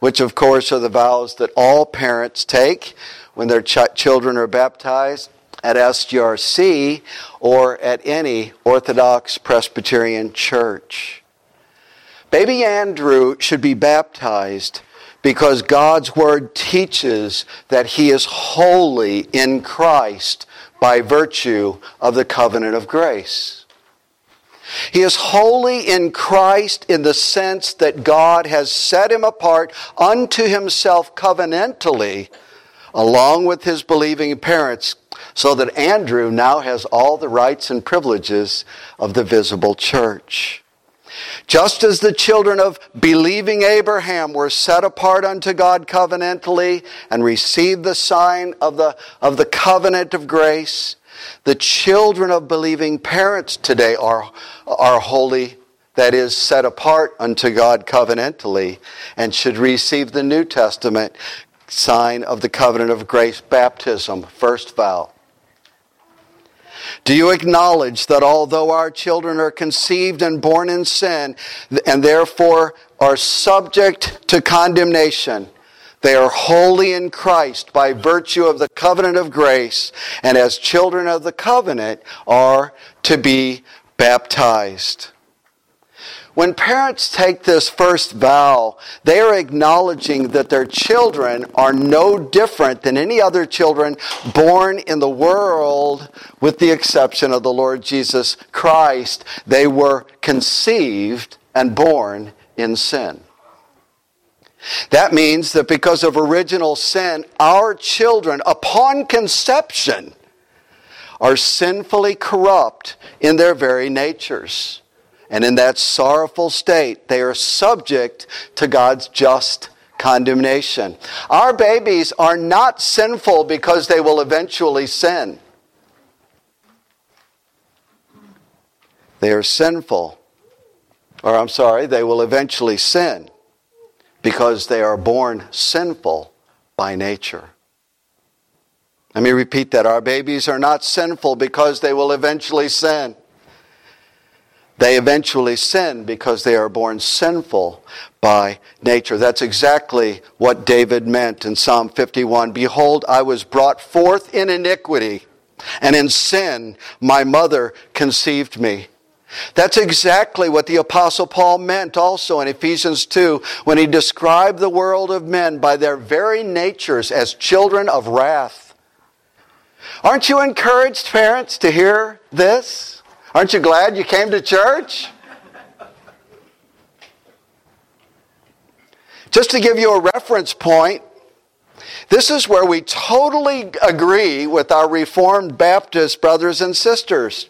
which of course are the vows that all parents take when their ch- children are baptized at SGRC or at any Orthodox Presbyterian church. Baby Andrew should be baptized because God's Word teaches that he is holy in Christ by virtue of the covenant of grace. He is holy in Christ in the sense that God has set him apart unto himself covenantally, along with his believing parents, so that Andrew now has all the rights and privileges of the visible church. Just as the children of believing Abraham were set apart unto God covenantally and received the sign of the, of the covenant of grace, the children of believing parents today are, are holy, that is, set apart unto God covenantally, and should receive the New Testament sign of the covenant of grace, baptism, first vow. Do you acknowledge that although our children are conceived and born in sin and therefore are subject to condemnation, they are holy in Christ by virtue of the covenant of grace, and as children of the covenant are to be baptized. When parents take this first vow, they are acknowledging that their children are no different than any other children born in the world, with the exception of the Lord Jesus Christ. They were conceived and born in sin. That means that because of original sin, our children, upon conception, are sinfully corrupt in their very natures. And in that sorrowful state, they are subject to God's just condemnation. Our babies are not sinful because they will eventually sin. They are sinful, or I'm sorry, they will eventually sin because they are born sinful by nature. Let me repeat that. Our babies are not sinful because they will eventually sin. They eventually sin because they are born sinful by nature. That's exactly what David meant in Psalm 51. Behold, I was brought forth in iniquity, and in sin my mother conceived me. That's exactly what the Apostle Paul meant also in Ephesians 2 when he described the world of men by their very natures as children of wrath. Aren't you encouraged, parents, to hear this? Aren't you glad you came to church? Just to give you a reference point, this is where we totally agree with our Reformed Baptist brothers and sisters.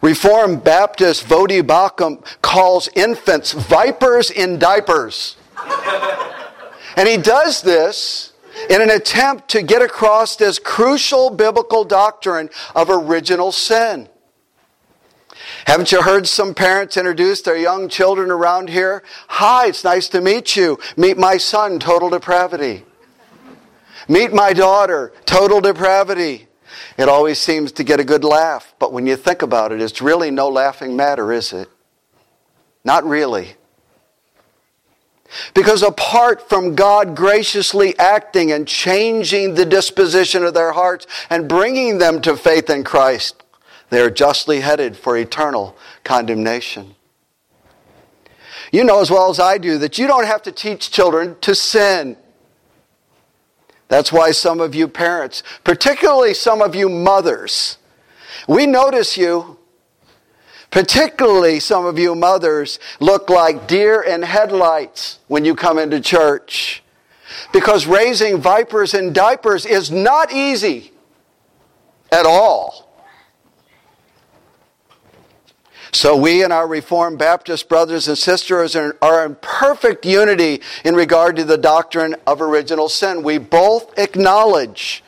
Reformed Baptist Voddie Baucham calls infants vipers in diapers. and he does this in an attempt to get across this crucial biblical doctrine of original sin. Haven't you heard some parents introduce their young children around here? Hi, it's nice to meet you. Meet my son, total depravity. Meet my daughter, total depravity. It always seems to get a good laugh, but when you think about it, it's really no laughing matter, is it? Not really. Because apart from God graciously acting and changing the disposition of their hearts and bringing them to faith in Christ, they are justly headed for eternal condemnation. You know as well as I do that you don't have to teach children to sin. That's why some of you parents, particularly some of you mothers, we notice you, particularly some of you mothers, look like deer in headlights when you come into church. Because raising vipers in diapers is not easy at all. So we and our Reformed Baptist brothers and sisters are in perfect unity in regard to the doctrine of original sin. We both acknowledge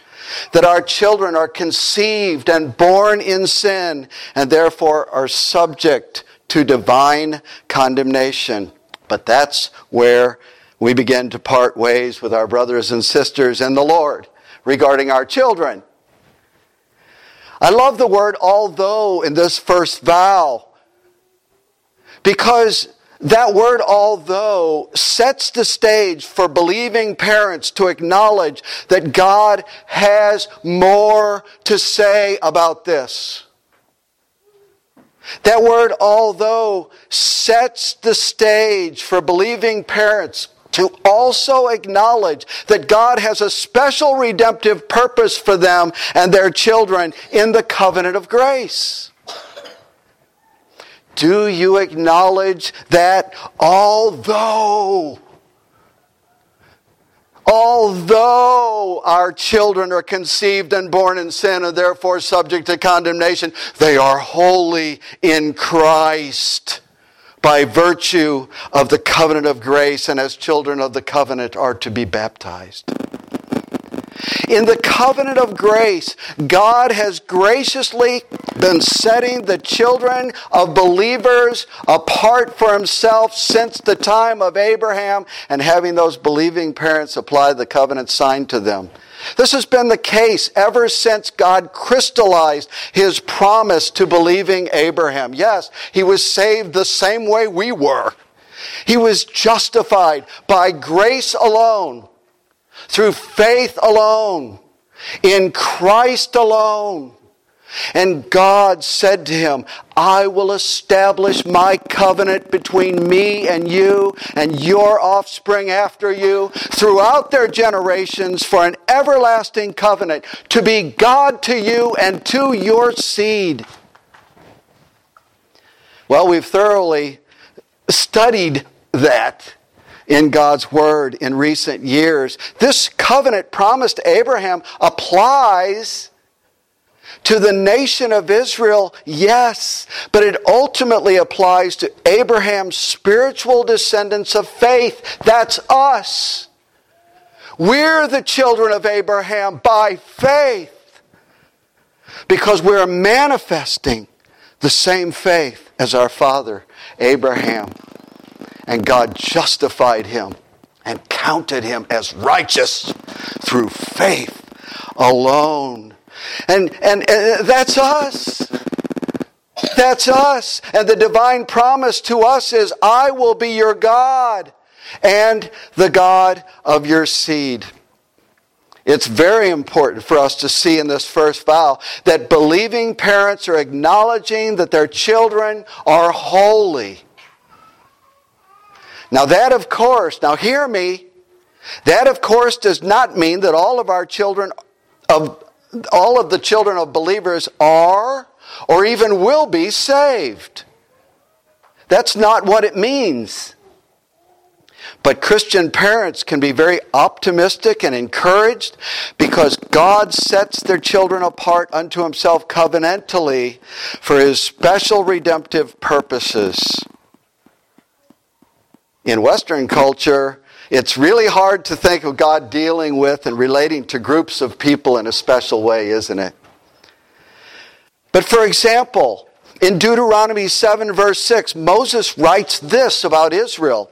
that our children are conceived and born in sin and therefore are subject to divine condemnation. But that's where we begin to part ways with our brothers and sisters in the Lord regarding our children. I love the word although in this first vow because that word although sets the stage for believing parents to acknowledge that God has more to say about this. That word although sets the stage for believing parents to also acknowledge that God has a special redemptive purpose for them and their children in the covenant of grace. Do you acknowledge that although although our children are conceived and born in sin and therefore subject to condemnation, they are holy in Christ by virtue of the covenant of grace and as children of the covenant are to be baptized. In the covenant of grace, God has graciously been setting the children of believers apart for himself since the time of Abraham and having those believing parents apply the covenant sign to them. This has been the case ever since God crystallized his promise to believing Abraham. Yes, he was saved the same way we were. He was justified by grace alone through faith alone, in Christ alone. And God said to him, I will establish my covenant between me and you and your offspring after you throughout their generations for an everlasting covenant to be God to you and to your seed. Well, we've thoroughly studied that in God's Word in recent years. This covenant promised Abraham applies to the nation of Israel, yes, but it ultimately applies to Abraham's spiritual descendants of faith. That's us. We're the children of Abraham by faith because we're manifesting the same faith as our father, Abraham. And God justified him and counted him as righteous through faith alone. And, and, and that's us. That's us. And the divine promise to us is, I will be your God and the God of your seed. It's very important for us to see in this first vow that believing parents are acknowledging that their children are holy now, that of course, now hear me, that of course does not mean that all of our children of all of the children of believers are or even will be saved. That's not what it means. But Christian parents can be very optimistic and encouraged because God sets their children apart unto Himself covenantally for His special redemptive purposes in Western culture, it's really hard to think of God dealing with and relating to groups of people in a special way, isn't it? But for example, in Deuteronomy 7, verse 6, Moses writes this about Israel.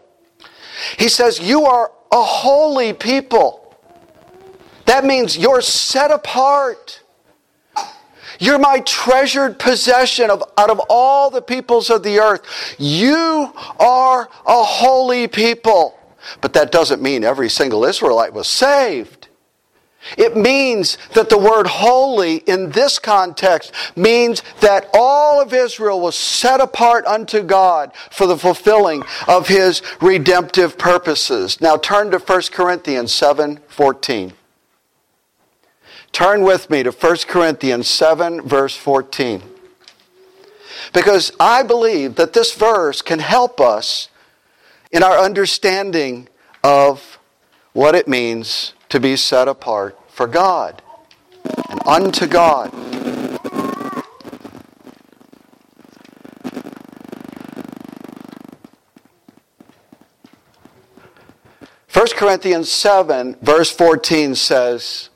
He says, You are a holy people. That means you're set apart. You're my treasured possession of, out of all the peoples of the earth. You are a holy people. But that doesn't mean every single Israelite was saved. It means that the word holy in this context means that all of Israel was set apart unto God for the fulfilling of his redemptive purposes. Now turn to 1 Corinthians 7 14. Turn with me to 1 Corinthians 7, verse 14. Because I believe that this verse can help us in our understanding of what it means to be set apart for God and unto God. First Corinthians 7, verse 14 says,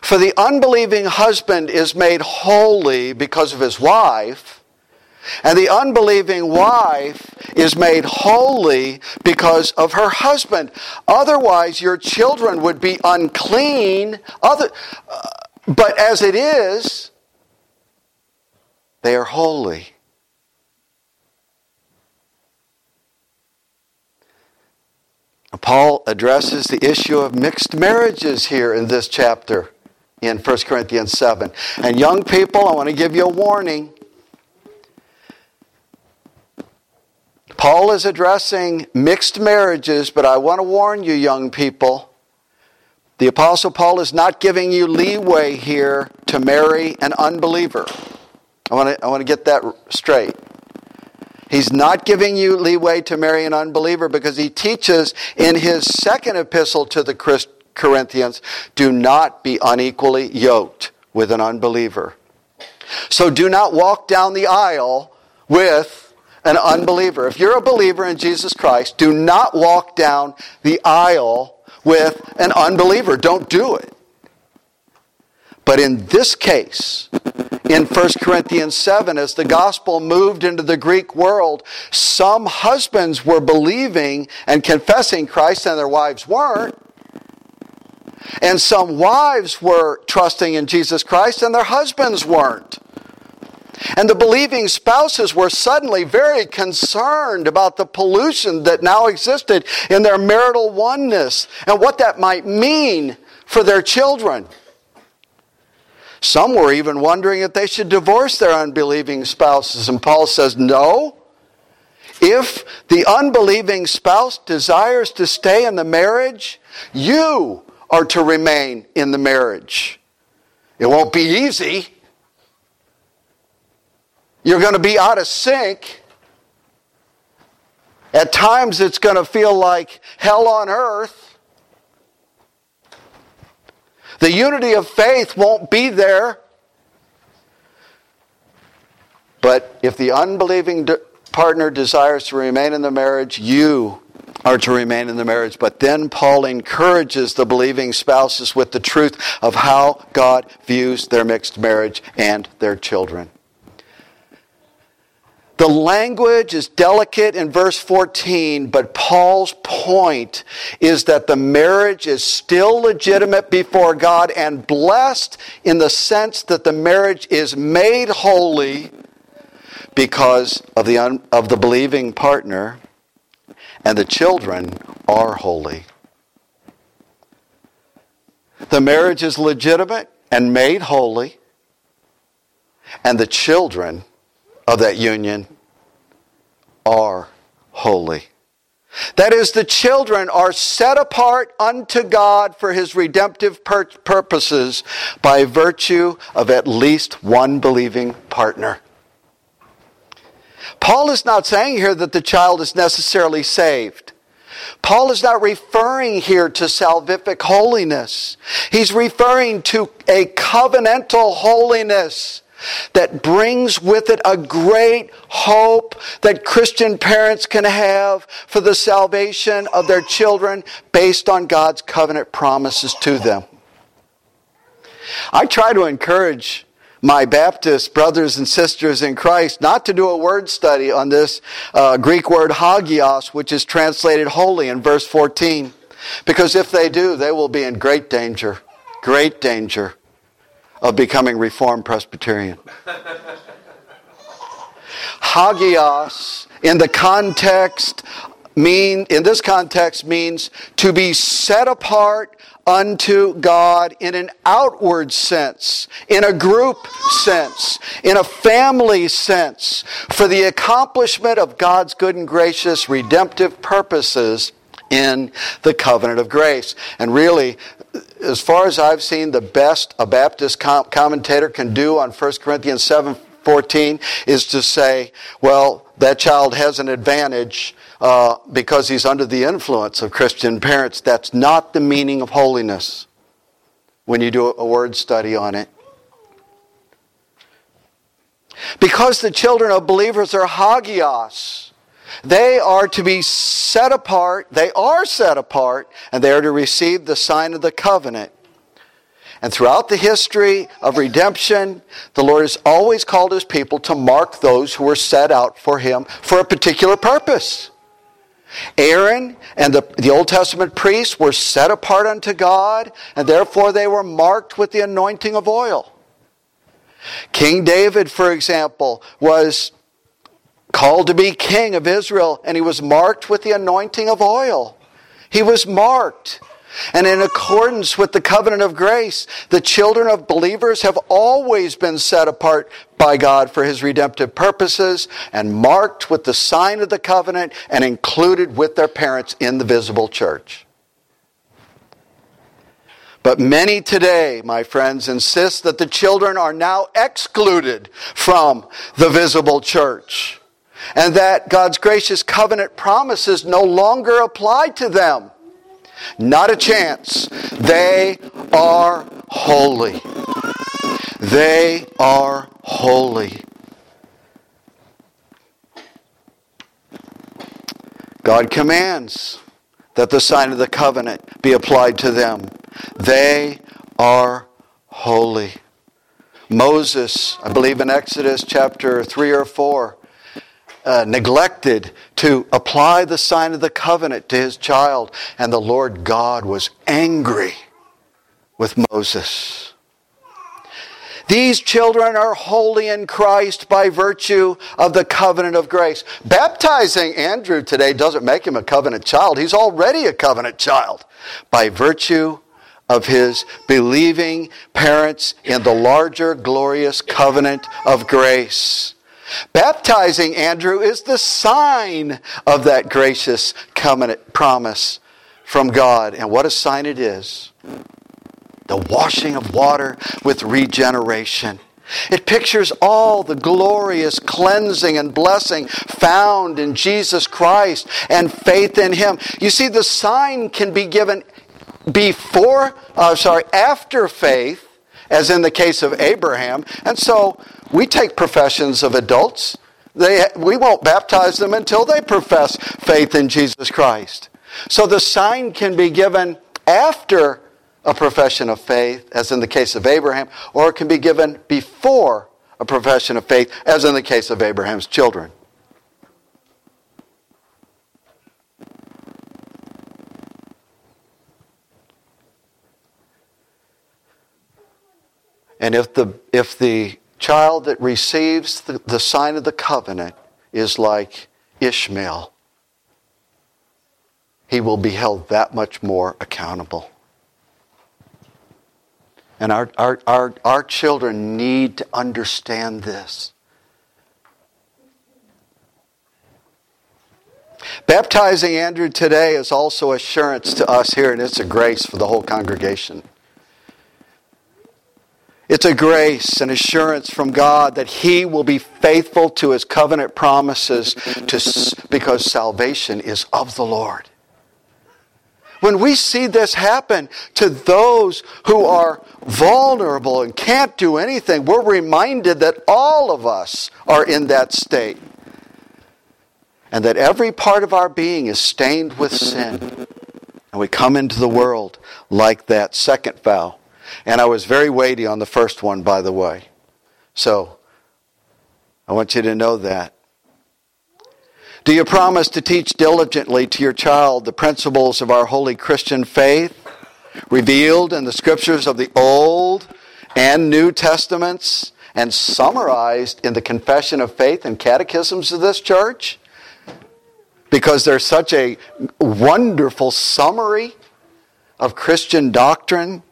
for the unbelieving husband is made holy because of his wife, and the unbelieving wife is made holy because of her husband. Otherwise, your children would be unclean. Other, uh, but as it is, they are holy. Paul addresses the issue of mixed marriages here in this chapter in 1 Corinthians 7. And young people, I want to give you a warning. Paul is addressing mixed marriages, but I want to warn you, young people. The Apostle Paul is not giving you leeway here to marry an unbeliever. I want to, I want to get that straight. He's not giving you leeway to marry an unbeliever because he teaches in his second epistle to the Corinthians do not be unequally yoked with an unbeliever. So do not walk down the aisle with an unbeliever. If you're a believer in Jesus Christ, do not walk down the aisle with an unbeliever. Don't do it. But in this case, in 1 Corinthians 7, as the gospel moved into the Greek world, some husbands were believing and confessing Christ and their wives weren't. And some wives were trusting in Jesus Christ and their husbands weren't. And the believing spouses were suddenly very concerned about the pollution that now existed in their marital oneness and what that might mean for their children. Some were even wondering if they should divorce their unbelieving spouses. And Paul says, no. If the unbelieving spouse desires to stay in the marriage, you are to remain in the marriage. It won't be easy. You're going to be out of sync. At times, it's going to feel like hell on earth. The unity of faith won't be there. But if the unbelieving partner desires to remain in the marriage, you are to remain in the marriage. But then Paul encourages the believing spouses with the truth of how God views their mixed marriage and their children. The language is delicate in verse 14, but Paul's point is that the marriage is still legitimate before God and blessed in the sense that the marriage is made holy because of the, un- of the believing partner, and the children are holy. The marriage is legitimate and made holy, and the children of that union are holy. That is, the children are set apart unto God for his redemptive pur- purposes by virtue of at least one believing partner. Paul is not saying here that the child is necessarily saved. Paul is not referring here to salvific holiness. He's referring to a covenantal holiness that brings with it a great hope that Christian parents can have for the salvation of their children based on God's covenant promises to them. I try to encourage my Baptist brothers and sisters in Christ not to do a word study on this uh, Greek word hagios, which is translated holy in verse 14. Because if they do, they will be in great danger. Great danger of becoming Reformed Presbyterian. Hagios, in the context, mean in this context means to be set apart unto God in an outward sense, in a group sense, in a family sense, for the accomplishment of God's good and gracious redemptive purposes in the covenant of grace. And really, as far as I've seen, the best a Baptist com- commentator can do on 1 Corinthians 7 14 is to say, well, that child has an advantage uh, because he's under the influence of Christian parents. That's not the meaning of holiness when you do a word study on it. Because the children of believers are hagios, they are to be set apart, they are set apart, and they are to receive the sign of the covenant. And throughout the history of redemption, the Lord has always called his people to mark those who were set out for him for a particular purpose. Aaron and the, the Old Testament priests were set apart unto God, and therefore they were marked with the anointing of oil. King David, for example, was called to be king of Israel, and he was marked with the anointing of oil. He was marked. And in accordance with the covenant of grace, the children of believers have always been set apart by God for his redemptive purposes and marked with the sign of the covenant and included with their parents in the visible church. But many today, my friends, insist that the children are now excluded from the visible church and that God's gracious covenant promises no longer apply to them. Not a chance. They are holy. They are holy. God commands that the sign of the covenant be applied to them. They are holy. Moses, I believe in Exodus chapter 3 or 4, uh, neglected to apply the sign of the covenant to his child, and the Lord God was angry with Moses. These children are holy in Christ by virtue of the covenant of grace. Baptizing Andrew today doesn't make him a covenant child. He's already a covenant child by virtue of his believing parents in the larger glorious covenant of grace. Baptizing Andrew is the sign of that gracious covenant promise from God. And what a sign it is the washing of water with regeneration. It pictures all the glorious cleansing and blessing found in Jesus Christ and faith in Him. You see, the sign can be given before, uh, sorry, after faith, as in the case of Abraham. And so we take professions of adults. They, we won't baptize them until they profess faith in Jesus Christ. So the sign can be given after a profession of faith, as in the case of Abraham, or it can be given before a profession of faith, as in the case of Abraham's children. And if the, if the child that receives the, the sign of the covenant is like Ishmael, he will be held that much more accountable. And our, our, our, our children need to understand this. Baptizing Andrew today is also assurance to us here, and it's a grace for the whole congregation. It's a grace and assurance from God that He will be faithful to His covenant promises to, because salvation is of the Lord. When we see this happen to those who are vulnerable and can't do anything, we're reminded that all of us are in that state. And that every part of our being is stained with sin. And we come into the world like that second vow and I was very weighty on the first one, by the way. So, I want you to know that. Do you promise to teach diligently to your child the principles of our holy Christian faith, revealed in the scriptures of the Old and New Testaments, and summarized in the Confession of Faith and catechisms of this church? Because there's such a wonderful summary of Christian doctrine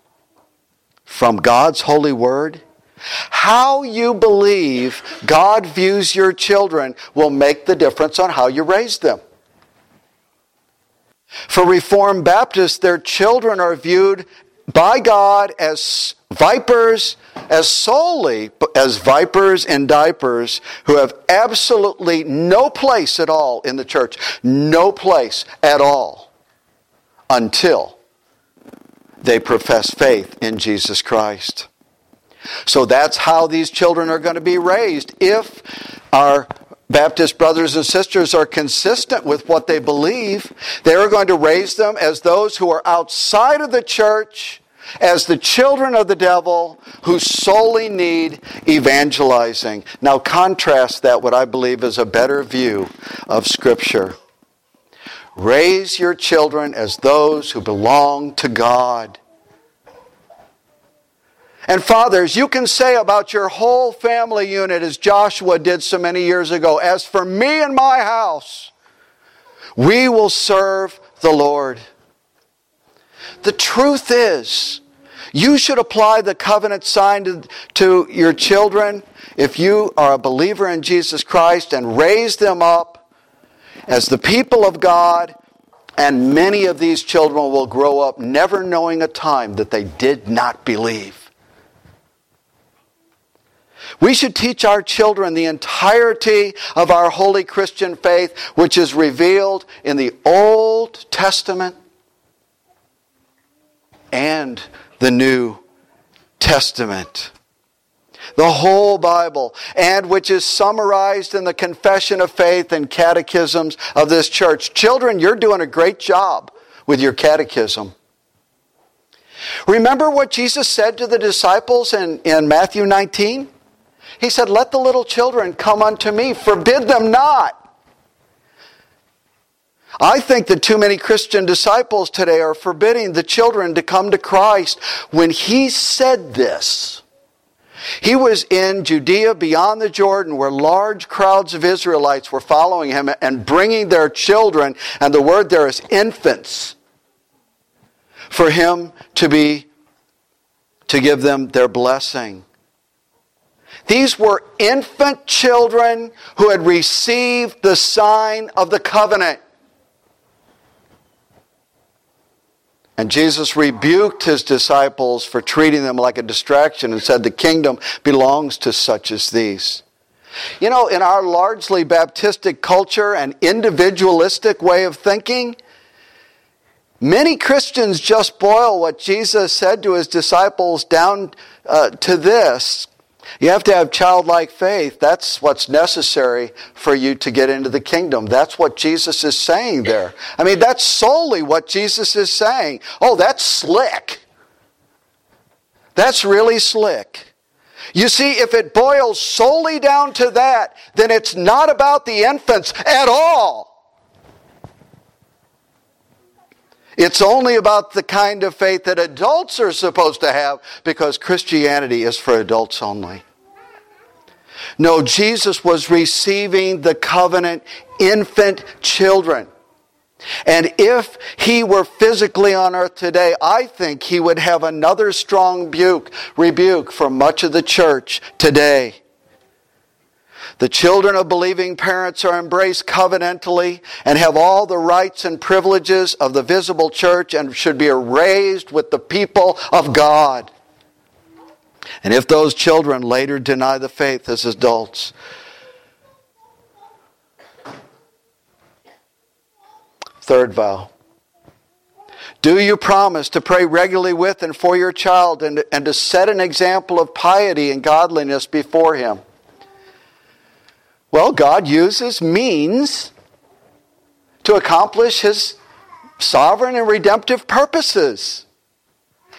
from God's holy word? How you believe God views your children will make the difference on how you raise them. For Reformed Baptists, their children are viewed by God as vipers, as solely as vipers in diapers who have absolutely no place at all in the church, no place at all until they profess faith in Jesus Christ. So that's how these children are going to be raised. If our Baptist brothers and sisters are consistent with what they believe, they are going to raise them as those who are outside of the church, as the children of the devil who solely need evangelizing. Now, contrast that, what I believe is a better view of Scripture. Raise your children as those who belong to God. And fathers, you can say about your whole family unit, as Joshua did so many years ago, as for me and my house, we will serve the Lord. The truth is, you should apply the covenant sign to, to your children if you are a believer in Jesus Christ and raise them up as the people of God. And many of these children will grow up never knowing a time that they did not believe. We should teach our children the entirety of our holy Christian faith, which is revealed in the Old Testament and the New Testament. The whole Bible, and which is summarized in the Confession of Faith and catechisms of this church. Children, you're doing a great job with your catechism. Remember what Jesus said to the disciples in, in Matthew 19? He said, Let the little children come unto me, forbid them not. I think that too many Christian disciples today are forbidding the children to come to Christ. When he said this, he was in Judea beyond the Jordan where large crowds of Israelites were following him and bringing their children, and the word there is infants, for him to be, to give them their blessing. These were infant children who had received the sign of the covenant. And Jesus rebuked his disciples for treating them like a distraction and said, The kingdom belongs to such as these. You know, in our largely Baptistic culture and individualistic way of thinking, many Christians just boil what Jesus said to his disciples down uh, to this you have to have childlike faith. That's what's necessary for you to get into the kingdom. That's what Jesus is saying there. I mean, that's solely what Jesus is saying. Oh, that's slick. That's really slick. You see, if it boils solely down to that, then it's not about the infants at all. It's only about the kind of faith that adults are supposed to have because Christianity is for adults only. No, Jesus was receiving the covenant infant children. And if he were physically on earth today, I think he would have another strong rebuke, for much of the church today. The children of believing parents are embraced covenantally and have all the rights and privileges of the visible church and should be raised with the people of God. And if those children later deny the faith as adults, third vow. Do you promise to pray regularly with and for your child and, and to set an example of piety and godliness before him? Well, God uses means to accomplish his sovereign and redemptive purposes.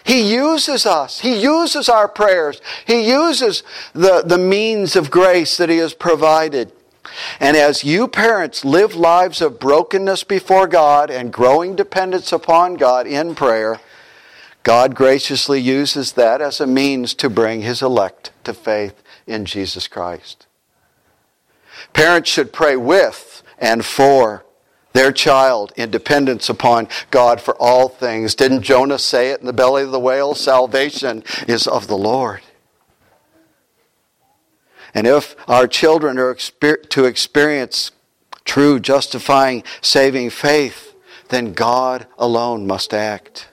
He uses us. He uses our prayers. He uses the, the means of grace that He has provided. And as you parents live lives of brokenness before God and growing dependence upon God in prayer, God graciously uses that as a means to bring His elect to faith in Jesus Christ. Parents should pray with and for their child in dependence upon God for all things. Didn't Jonah say it in the belly of the whale? Salvation is of the Lord. And if our children are to experience true, justifying, saving faith, then God alone must act.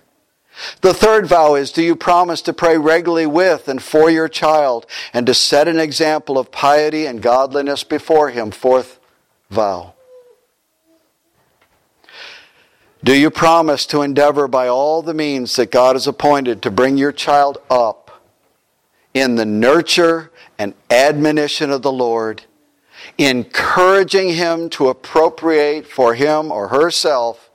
The third vow is Do you promise to pray regularly with and for your child and to set an example of piety and godliness before him? Fourth vow. Do you promise to endeavor by all the means that God has appointed to bring your child up in the nurture and admonition of the Lord, encouraging him to appropriate for him or herself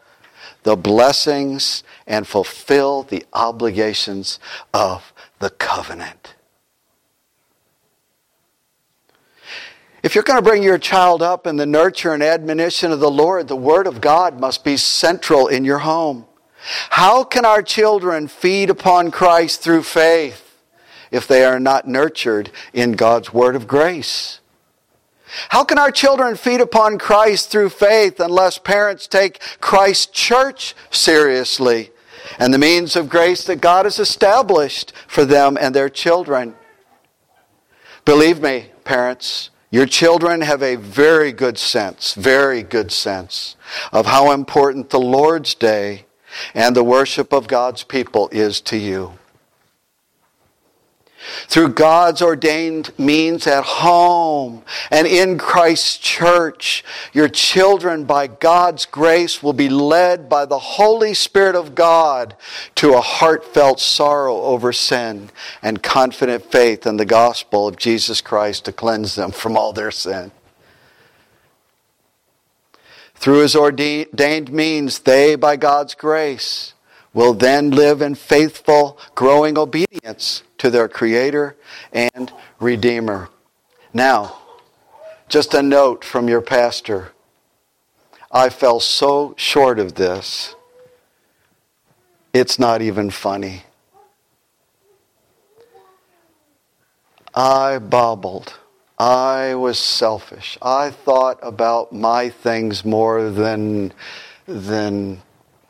the blessings and fulfill the obligations of the covenant? If you're going to bring your child up in the nurture and admonition of the Lord, the Word of God must be central in your home. How can our children feed upon Christ through faith if they are not nurtured in God's Word of grace? How can our children feed upon Christ through faith unless parents take Christ's church seriously and the means of grace that God has established for them and their children. Believe me, parents, your children have a very good sense, very good sense of how important the Lord's Day and the worship of God's people is to you through God's ordained means at home and in Christ's church. Your children, by God's grace, will be led by the Holy Spirit of God to a heartfelt sorrow over sin and confident faith in the gospel of Jesus Christ to cleanse them from all their sin. Through his ordained means, they, by God's grace, will then live in faithful, growing obedience to their Creator and Redeemer. Now, just a note from your pastor. I fell so short of this, it's not even funny. I bobbled. I was selfish. I thought about my things more than, than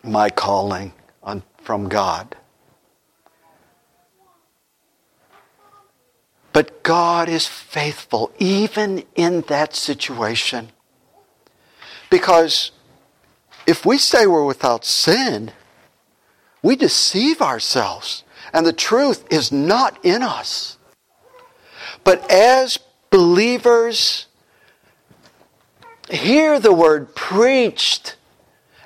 my calling on, from God. But God is faithful even in that situation. Because if we say we're without sin, we deceive ourselves, and the truth is not in us. But as believers hear the word preached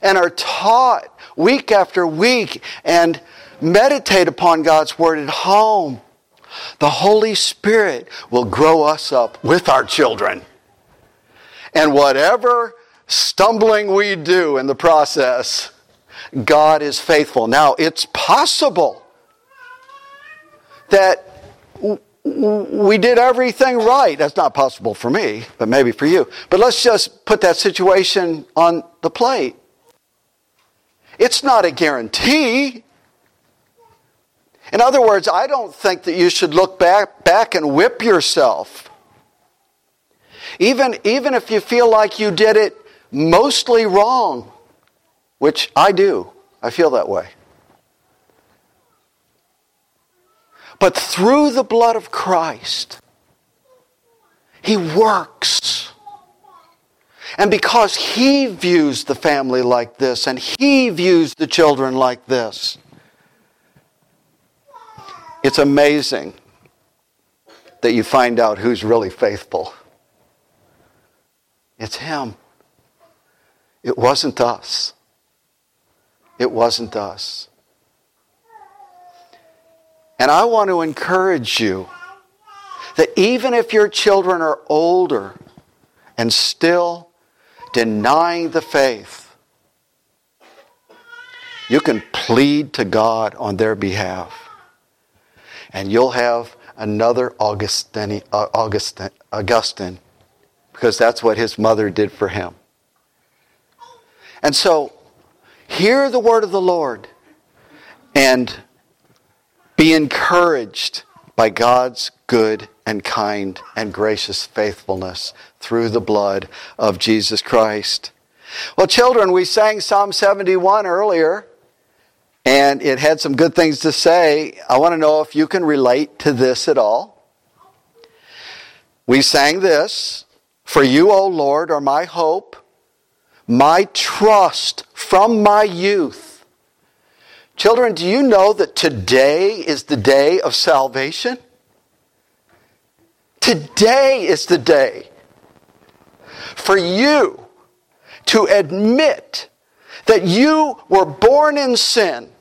and are taught week after week and meditate upon God's word at home, the Holy Spirit will grow us up with our children. And whatever stumbling we do in the process, God is faithful. Now, it's possible that we did everything right. That's not possible for me, but maybe for you. But let's just put that situation on the plate. It's not a guarantee. In other words, I don't think that you should look back, back and whip yourself. Even, even if you feel like you did it mostly wrong, which I do, I feel that way. But through the blood of Christ, He works. And because He views the family like this, and He views the children like this, it's amazing that you find out who's really faithful. It's Him. It wasn't us. It wasn't us. And I want to encourage you that even if your children are older and still denying the faith, you can plead to God on their behalf and you'll have another Augustine, uh, Augustine, Augustine, because that's what his mother did for him. And so, hear the word of the Lord and be encouraged by God's good and kind and gracious faithfulness through the blood of Jesus Christ. Well, children, we sang Psalm 71 earlier and it had some good things to say. I want to know if you can relate to this at all. We sang this For you, O Lord, are my hope, my trust from my youth. Children, do you know that today is the day of salvation? Today is the day for you to admit that you were born in sin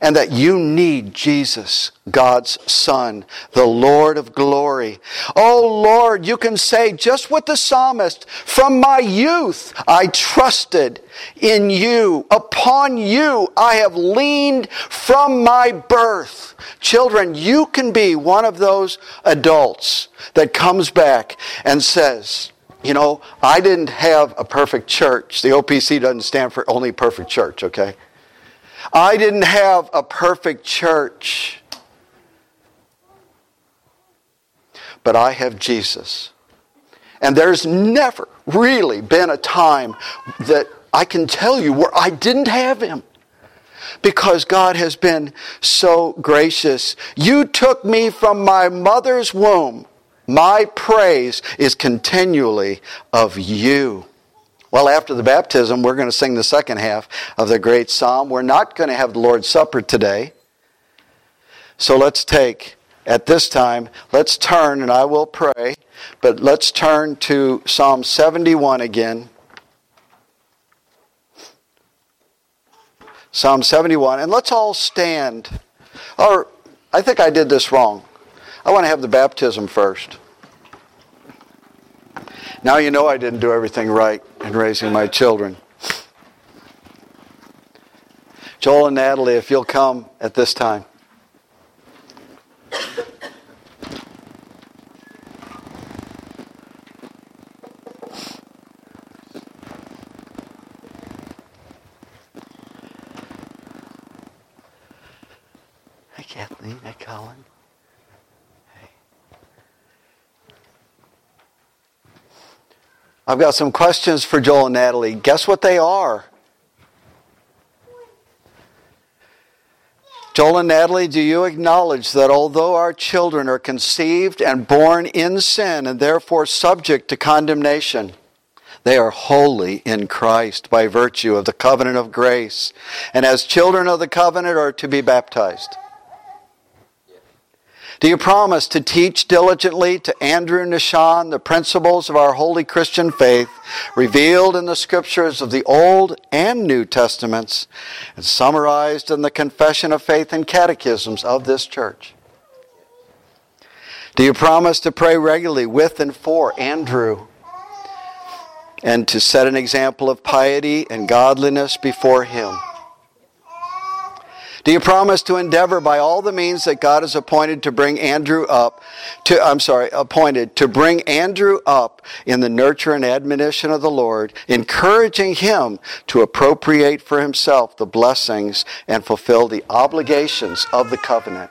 and that you need Jesus, God's Son, the Lord of glory. Oh Lord, you can say just what the psalmist, from my youth I trusted in you. Upon you I have leaned from my birth. Children, you can be one of those adults that comes back and says, you know, I didn't have a perfect church. The OPC doesn't stand for only perfect church, okay? I didn't have a perfect church, but I have Jesus. And there's never really been a time that I can tell you where I didn't have him. because God has been so gracious. You took me from my mother's womb. My praise is continually of you. Well, after the baptism, we're going to sing the second half of the great psalm. We're not going to have the Lord's Supper today. So let's take, at this time, let's turn, and I will pray, but let's turn to Psalm 71 again. Psalm 71, and let's all stand. Or, I think I did this wrong. I want to have the baptism first. Now you know I didn't do everything right in raising my children. Joel and Natalie, if you'll come at this time. I've got some questions for Joel and Natalie. Guess what they are? Joel and Natalie, do you acknowledge that although our children are conceived and born in sin and therefore subject to condemnation, they are holy in Christ by virtue of the covenant of grace, and as children of the covenant are to be baptized? Do you promise to teach diligently to Andrew Nishan the principles of our holy Christian faith revealed in the scriptures of the Old and New Testaments and summarized in the Confession of Faith and Catechisms of this church? Do you promise to pray regularly with and for Andrew and to set an example of piety and godliness before him? Do you promise to endeavor by all the means that God has appointed to bring Andrew up, to, I'm sorry, appointed to bring Andrew up in the nurture and admonition of the Lord, encouraging him to appropriate for himself the blessings and fulfill the obligations of the covenant?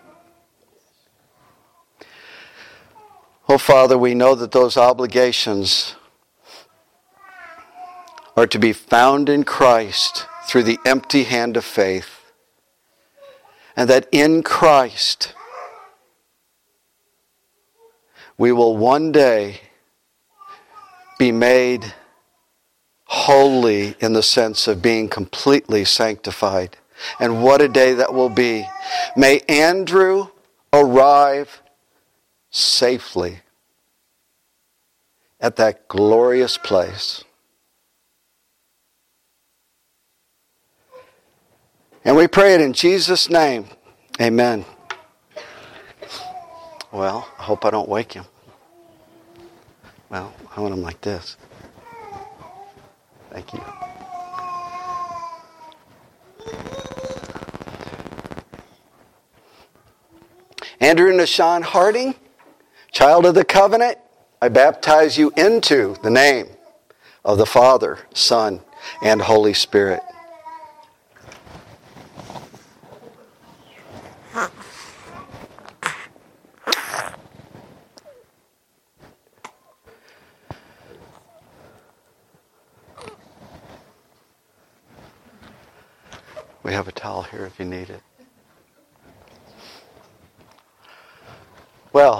Oh, Father, we know that those obligations are to be found in Christ through the empty hand of faith and that in Christ we will one day be made holy in the sense of being completely sanctified. And what a day that will be. May Andrew arrive safely at that glorious place. And we pray it in Jesus' name. Amen. Well, I hope I don't wake him. Well, I want him like this. Thank you. Andrew Nishan Harding, child of the covenant, I baptize you into the name of the Father, Son, and Holy Spirit. We have a towel here if you need it. Well,